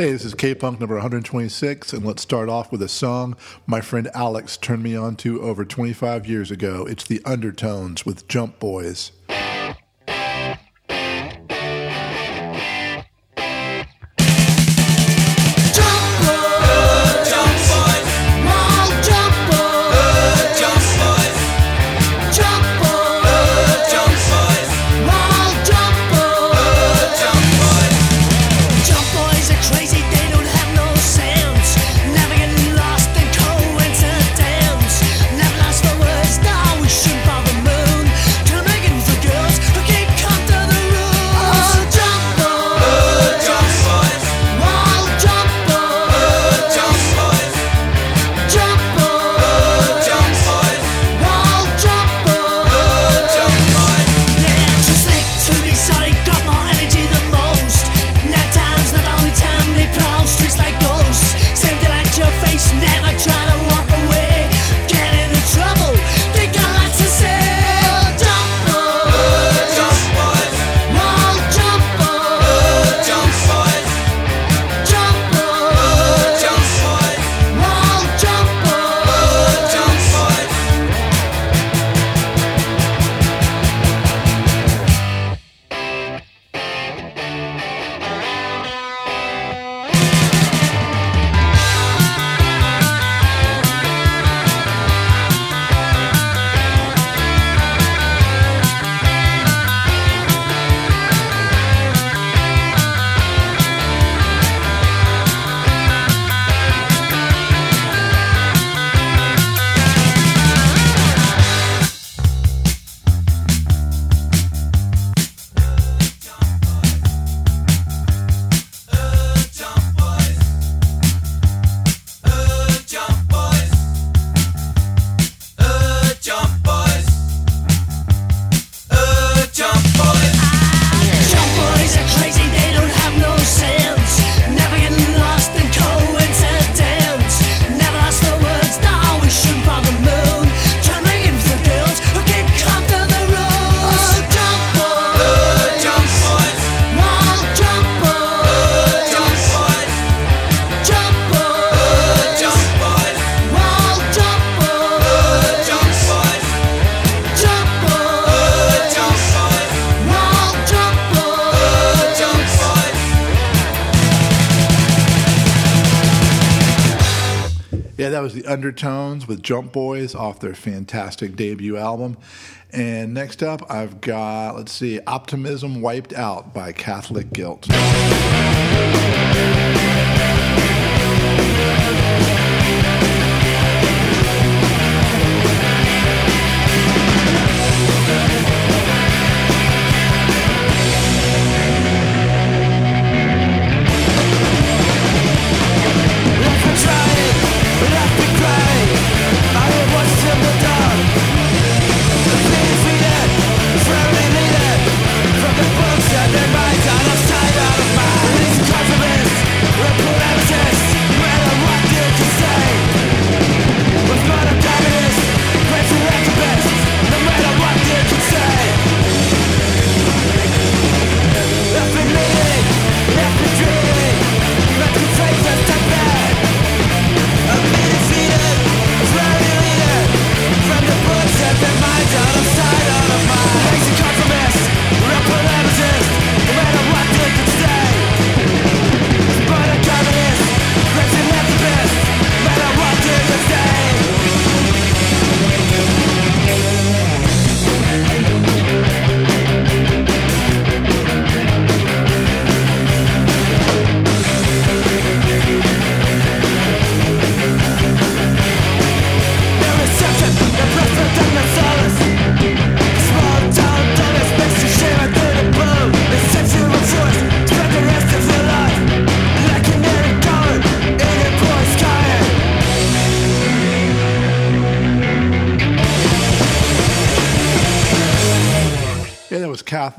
Hey, this is K Punk number 126, and let's start off with a song my friend Alex turned me on to over 25 years ago. It's The Undertones with Jump Boys. Undertones with Jump Boys off their fantastic debut album. And next up, I've got, let's see, Optimism Wiped Out by Catholic Guilt.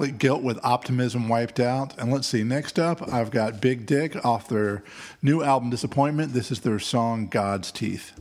Catholic Guilt with Optimism Wiped Out. And let's see, next up, I've got Big Dick off their new album Disappointment. This is their song God's Teeth.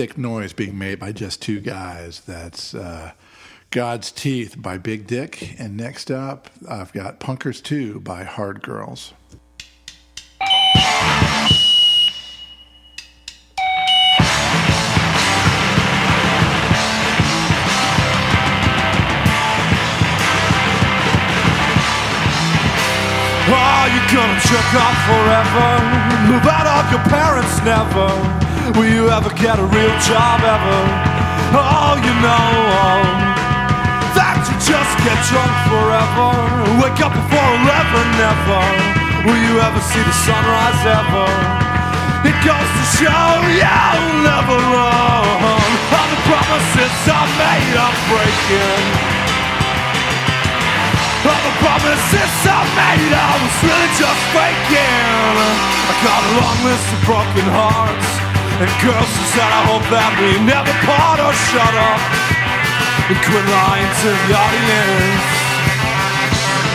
Thick noise being made by just two guys. That's uh, God's Teeth by Big Dick. And next up, I've got Punkers Too by Hard Girls. Oh, you gonna jerk off forever? Move out of your parents never. Will you ever get a real job ever? Oh, you know um, that you just get drunk forever. Wake up before 11 never. Will you ever see the sunrise ever? It goes to show you'll never run. All the promises I made I'm breaking. All the promises I made, I was really just faking. I got a long list of broken hearts and girls said, I hope that we never part or shut up and quit lying to the audience.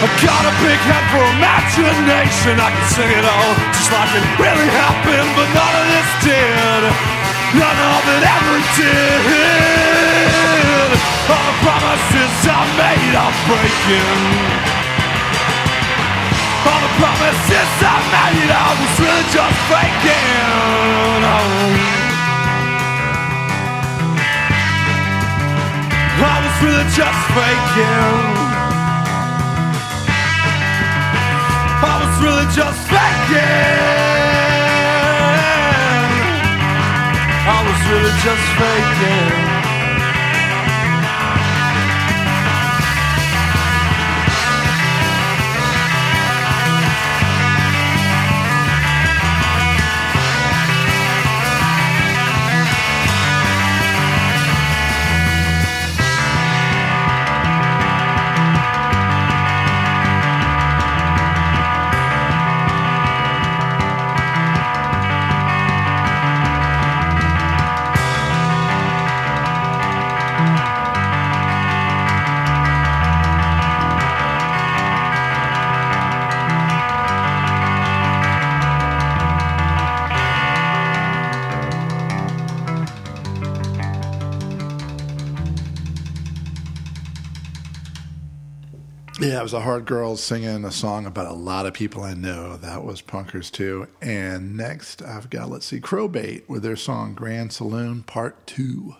I got a big head for imagination. I can sing it all just like it really happened, but none of this did. None of it ever did. All the promises I made, I'm breaking. All the promises I made, I was really just faking. I was really just faking. I was really just faking. I was really just faking. Was the Hard girl singing a song about a lot of people I know. That was Punkers too. And next, I've got, let's see, Crowbait with their song Grand Saloon Part 2.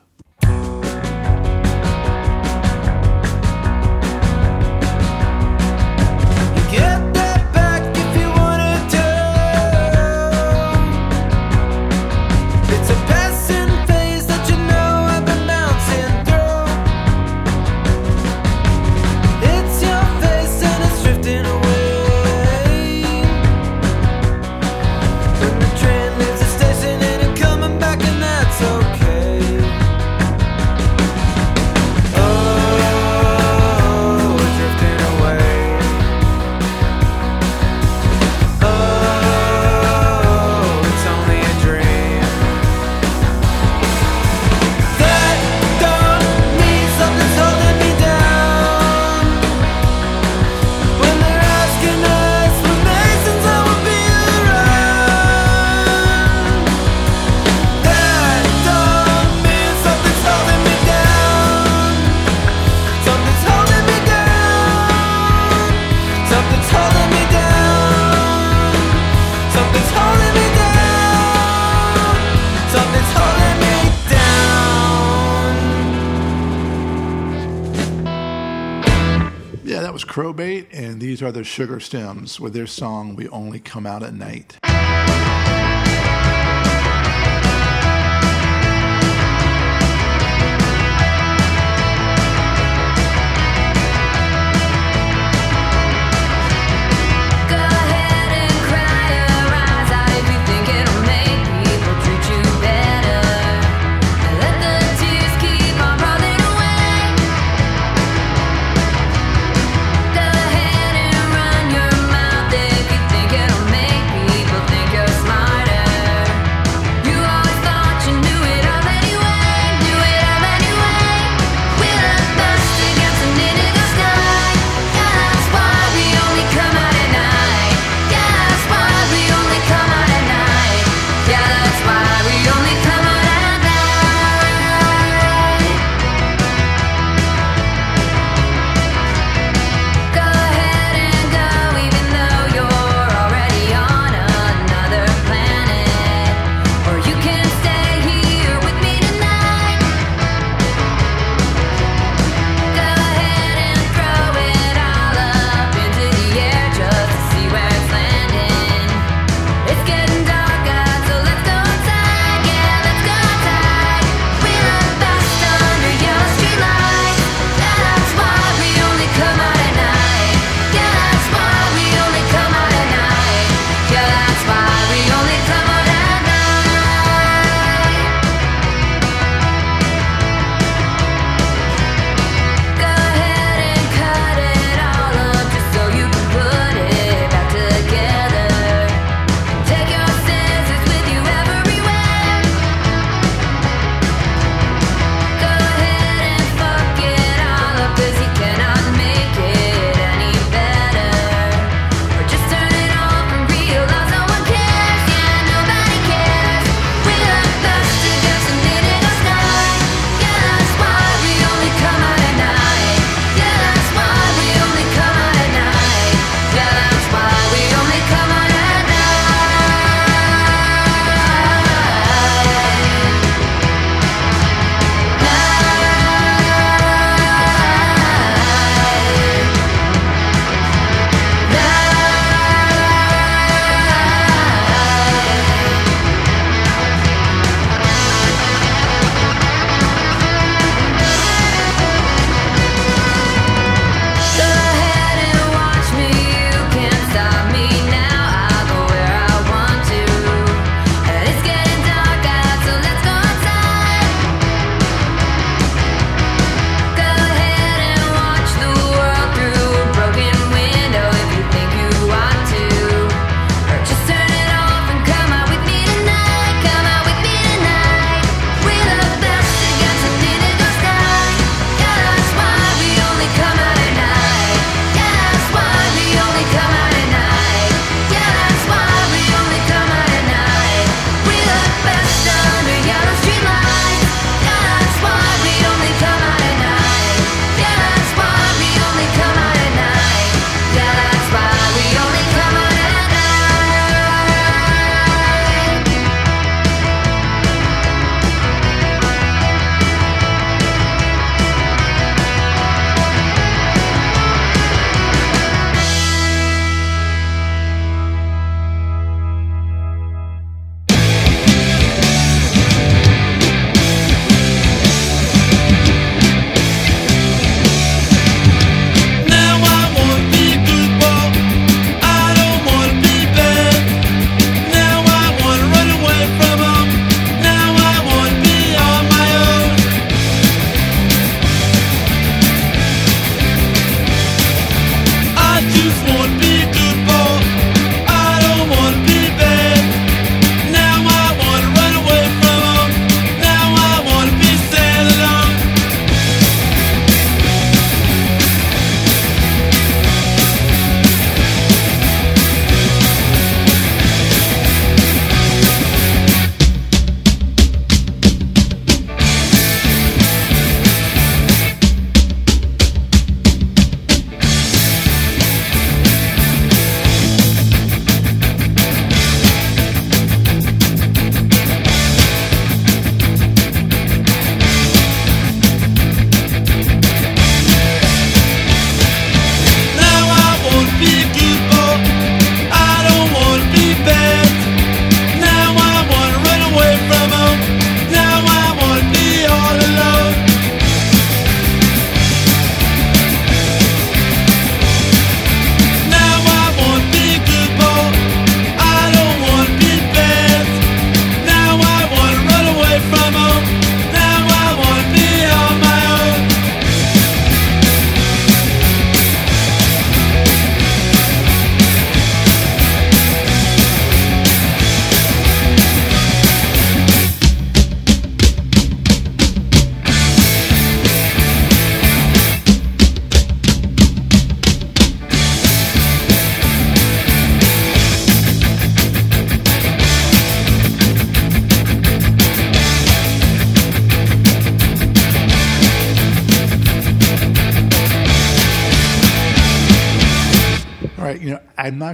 Are the Sugar Stems with their song We Only Come Out at Night.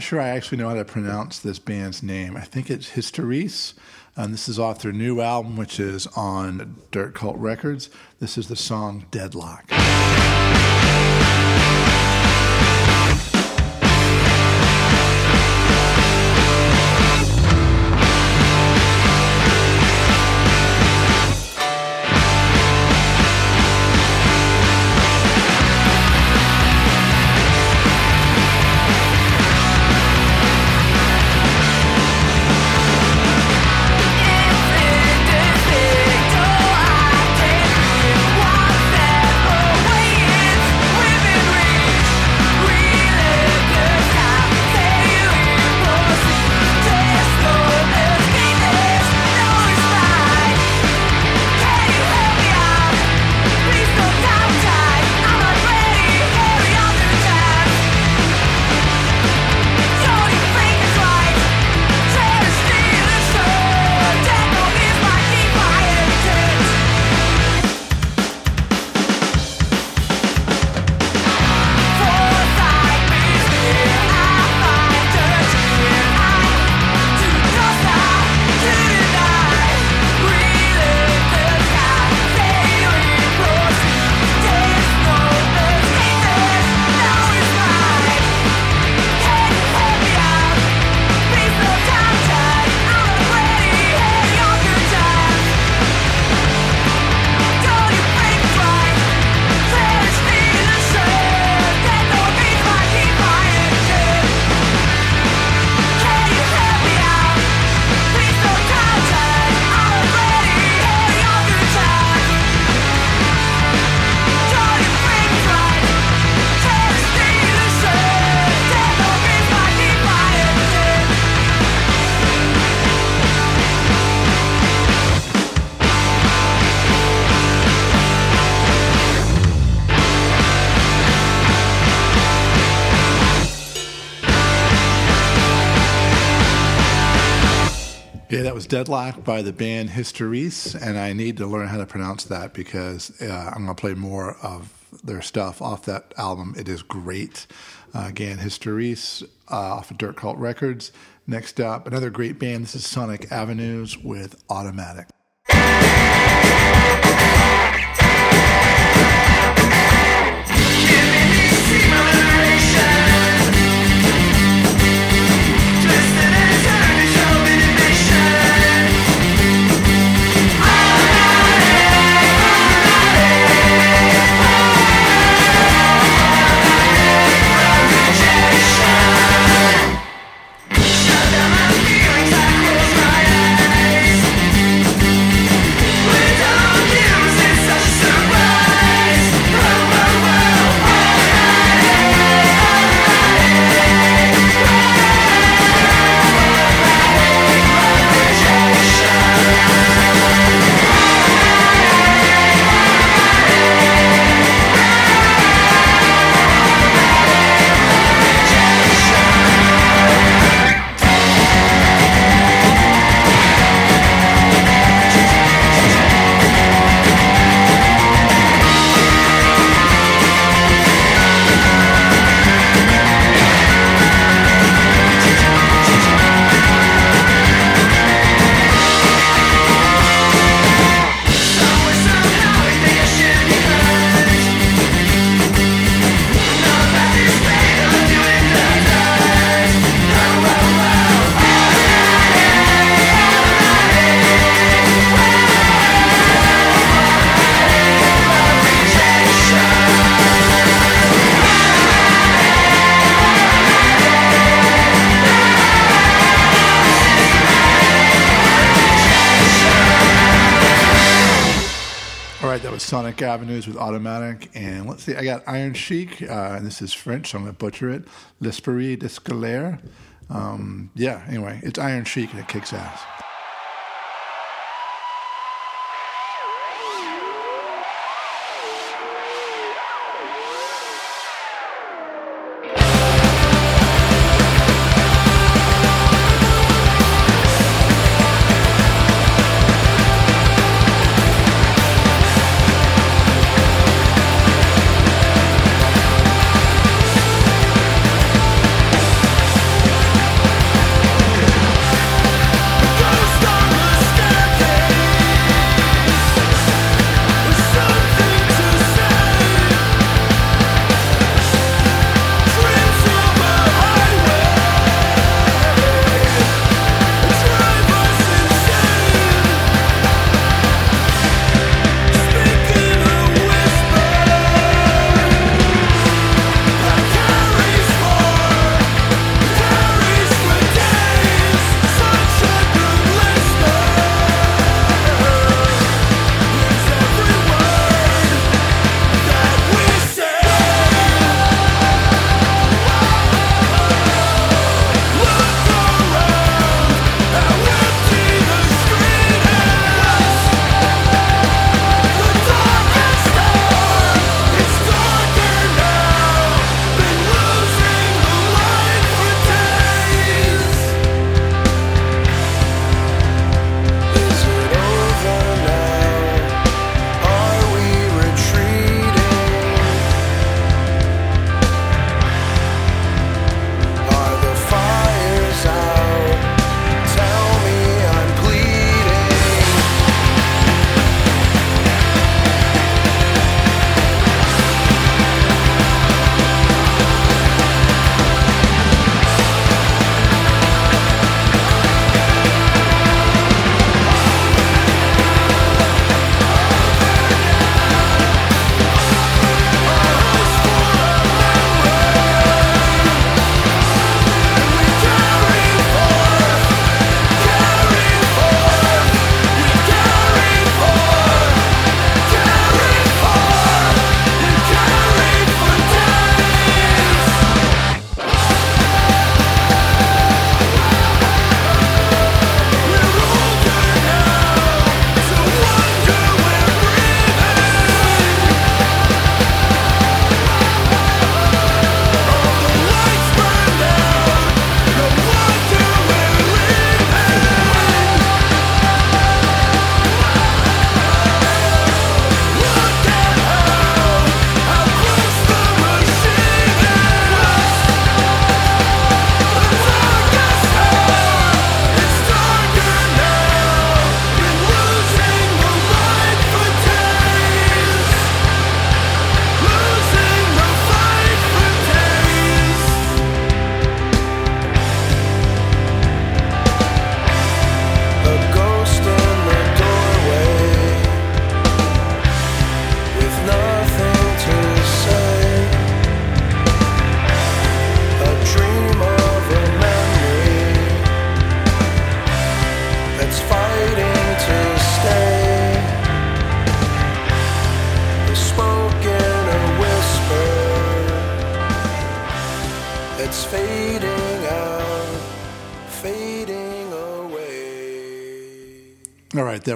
Not sure I actually know how to pronounce this band's name. I think it's Hysteresis. And this is off their new album, which is on Dirt Cult Records. This is the song Deadlock. Deadlock by the band Hysteresis, and I need to learn how to pronounce that because uh, I'm going to play more of their stuff off that album. It is great. Uh, again, Hysteresis uh, off of Dirt Cult Records. Next up, another great band. This is Sonic Avenues with Automatic. All With Automatic. And let's see, I got Iron Chic, uh, and this is French, so I'm going to butcher it. L'Esprit d'Escalaire. Um, yeah, anyway, it's Iron Chic and it kicks ass.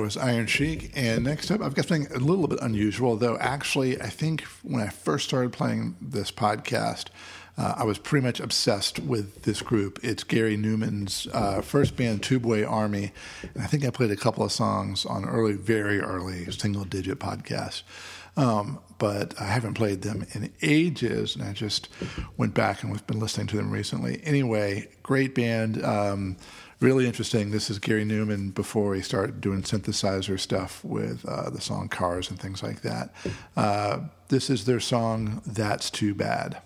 Was Iron Chic. And next up, I've got something a little bit unusual, though actually, I think when I first started playing this podcast, uh, I was pretty much obsessed with this group. It's Gary Numan's uh, first band, Tubeway Army. And I think I played a couple of songs on early, very early single digit podcasts. Um, but I haven't played them in ages, and I just went back and been listening to them recently. Anyway, great band. Um, really interesting. This is Gary Numan before he started doing synthesizer stuff with uh, the song Cars and things like that. Uh, this is their song, That's Too Bad.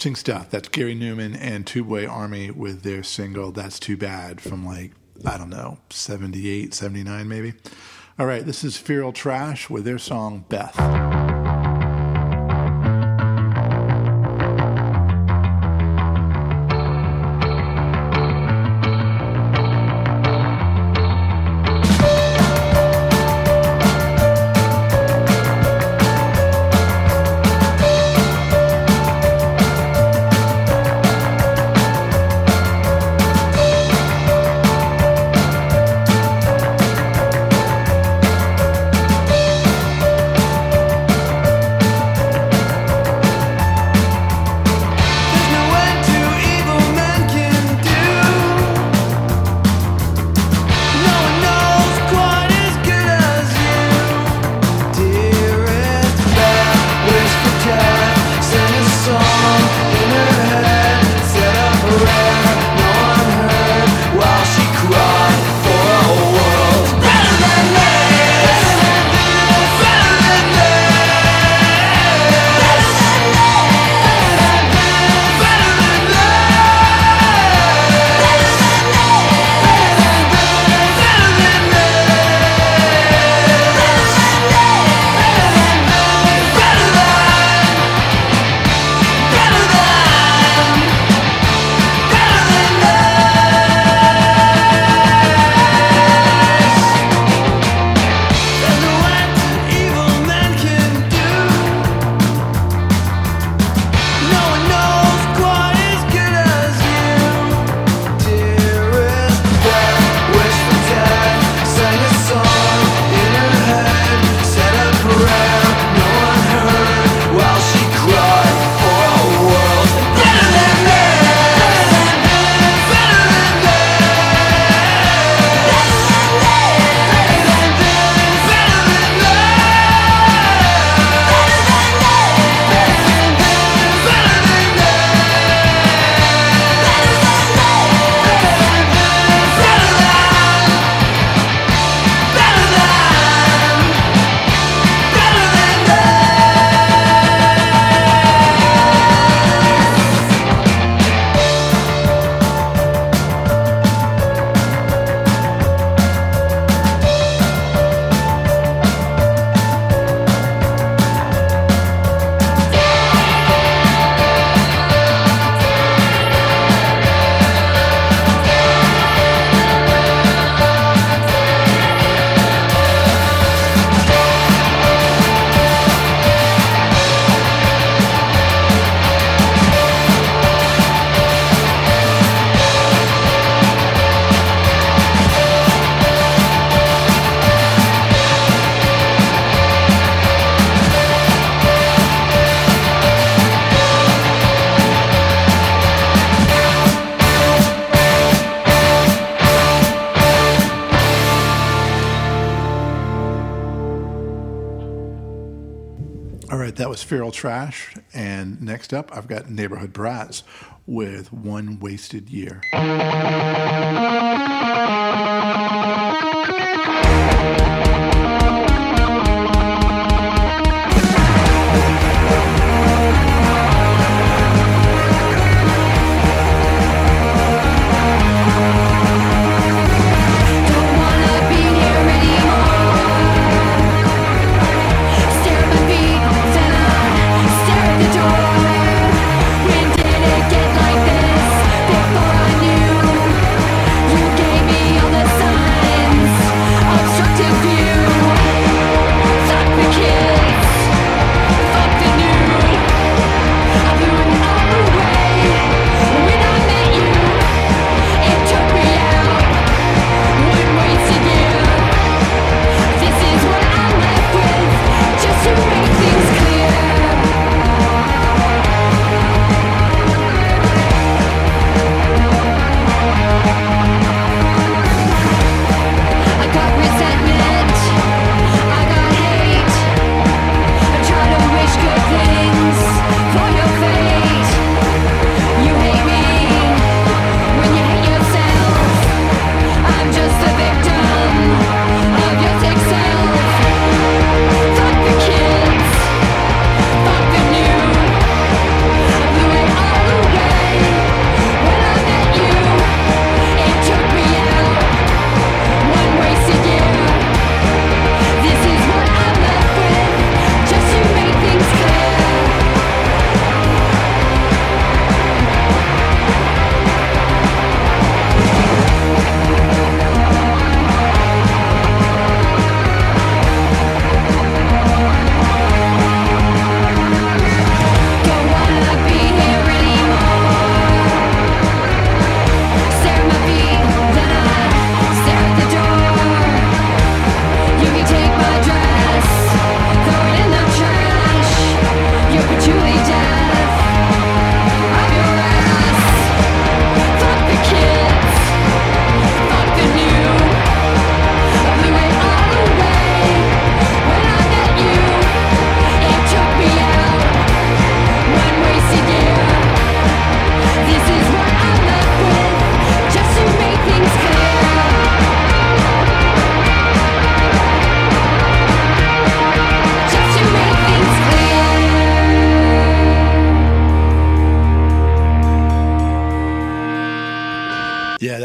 Interesting stuff. That's Gary Numan and Tubeway Army with their single That's Too Bad from like, I don't know, 78, 79 maybe. All right, this is Feral Trash with their song. Beth, All right, that was Feral Trash. And next up, I've got Neighborhood Brats with One Wasted Year.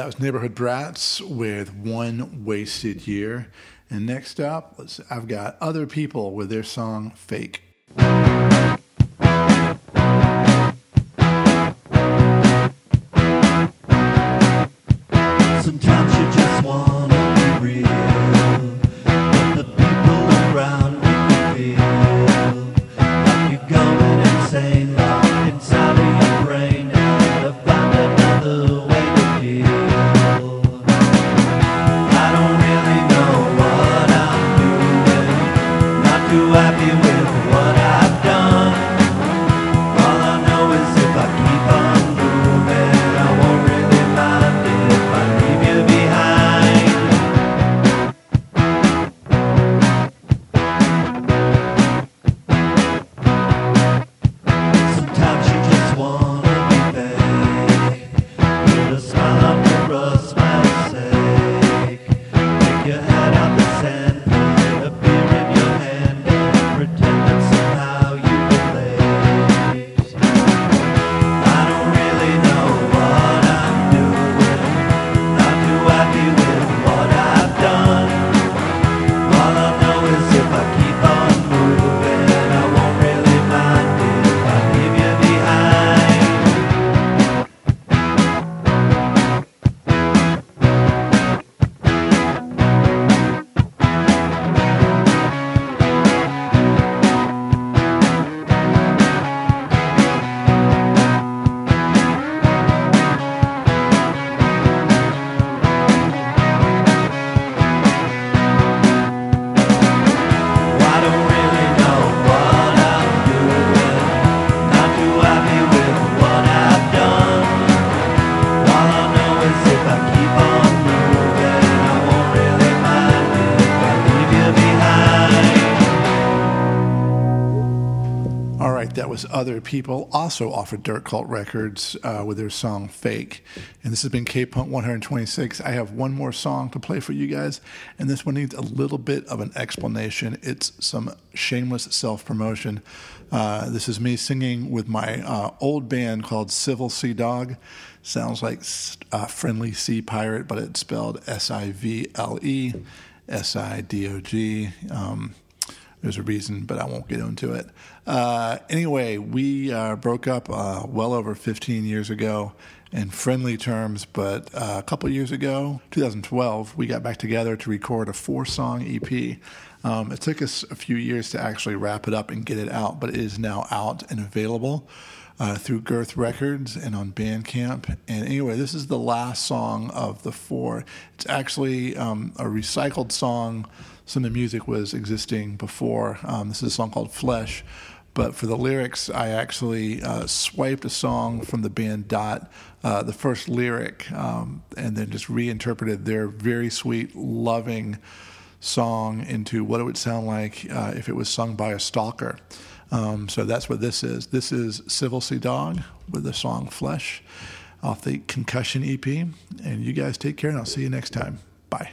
that was Neighborhood Brats with One Wasted Year. And next up, I've got Other People with their song Fake. Sometimes you was Other People, also off of Dirt Cult Records uh, with their song Fake. And this has been K Punk 126. I have one more song to play for you guys, and this one needs a little bit of an explanation. It's some shameless self promotion. Uh, this is me singing with my uh, old band called Civil Sea Dog. Sounds like uh, Friendly Sea Pirate, but it's spelled S I V L E S I D O G. Um, there's a reason, but I won't get into it. Uh, anyway, we uh, broke up uh, well over 15 years ago in friendly terms, but uh, a couple years ago, 2012, we got back together to record a four song EP. Um, it took us a few years to actually wrap it up and get it out, but it is now out and available. Uh, through Girth Records and on Bandcamp. And anyway, this is the last song of the four. It's actually um, a recycled song. Some of the music was existing before. Um, this is a song called Flesh. But for the lyrics, I actually uh, swiped a song from the band Dot, uh, the first lyric, um, and then just reinterpreted their very sweet, loving song into what it would sound like uh, if it was sung by a stalker. Um, so that's what this is. This is Civil Sea Dog with the song Flesh off the Concussion EP. And you guys take care, and I'll see you next time. Bye.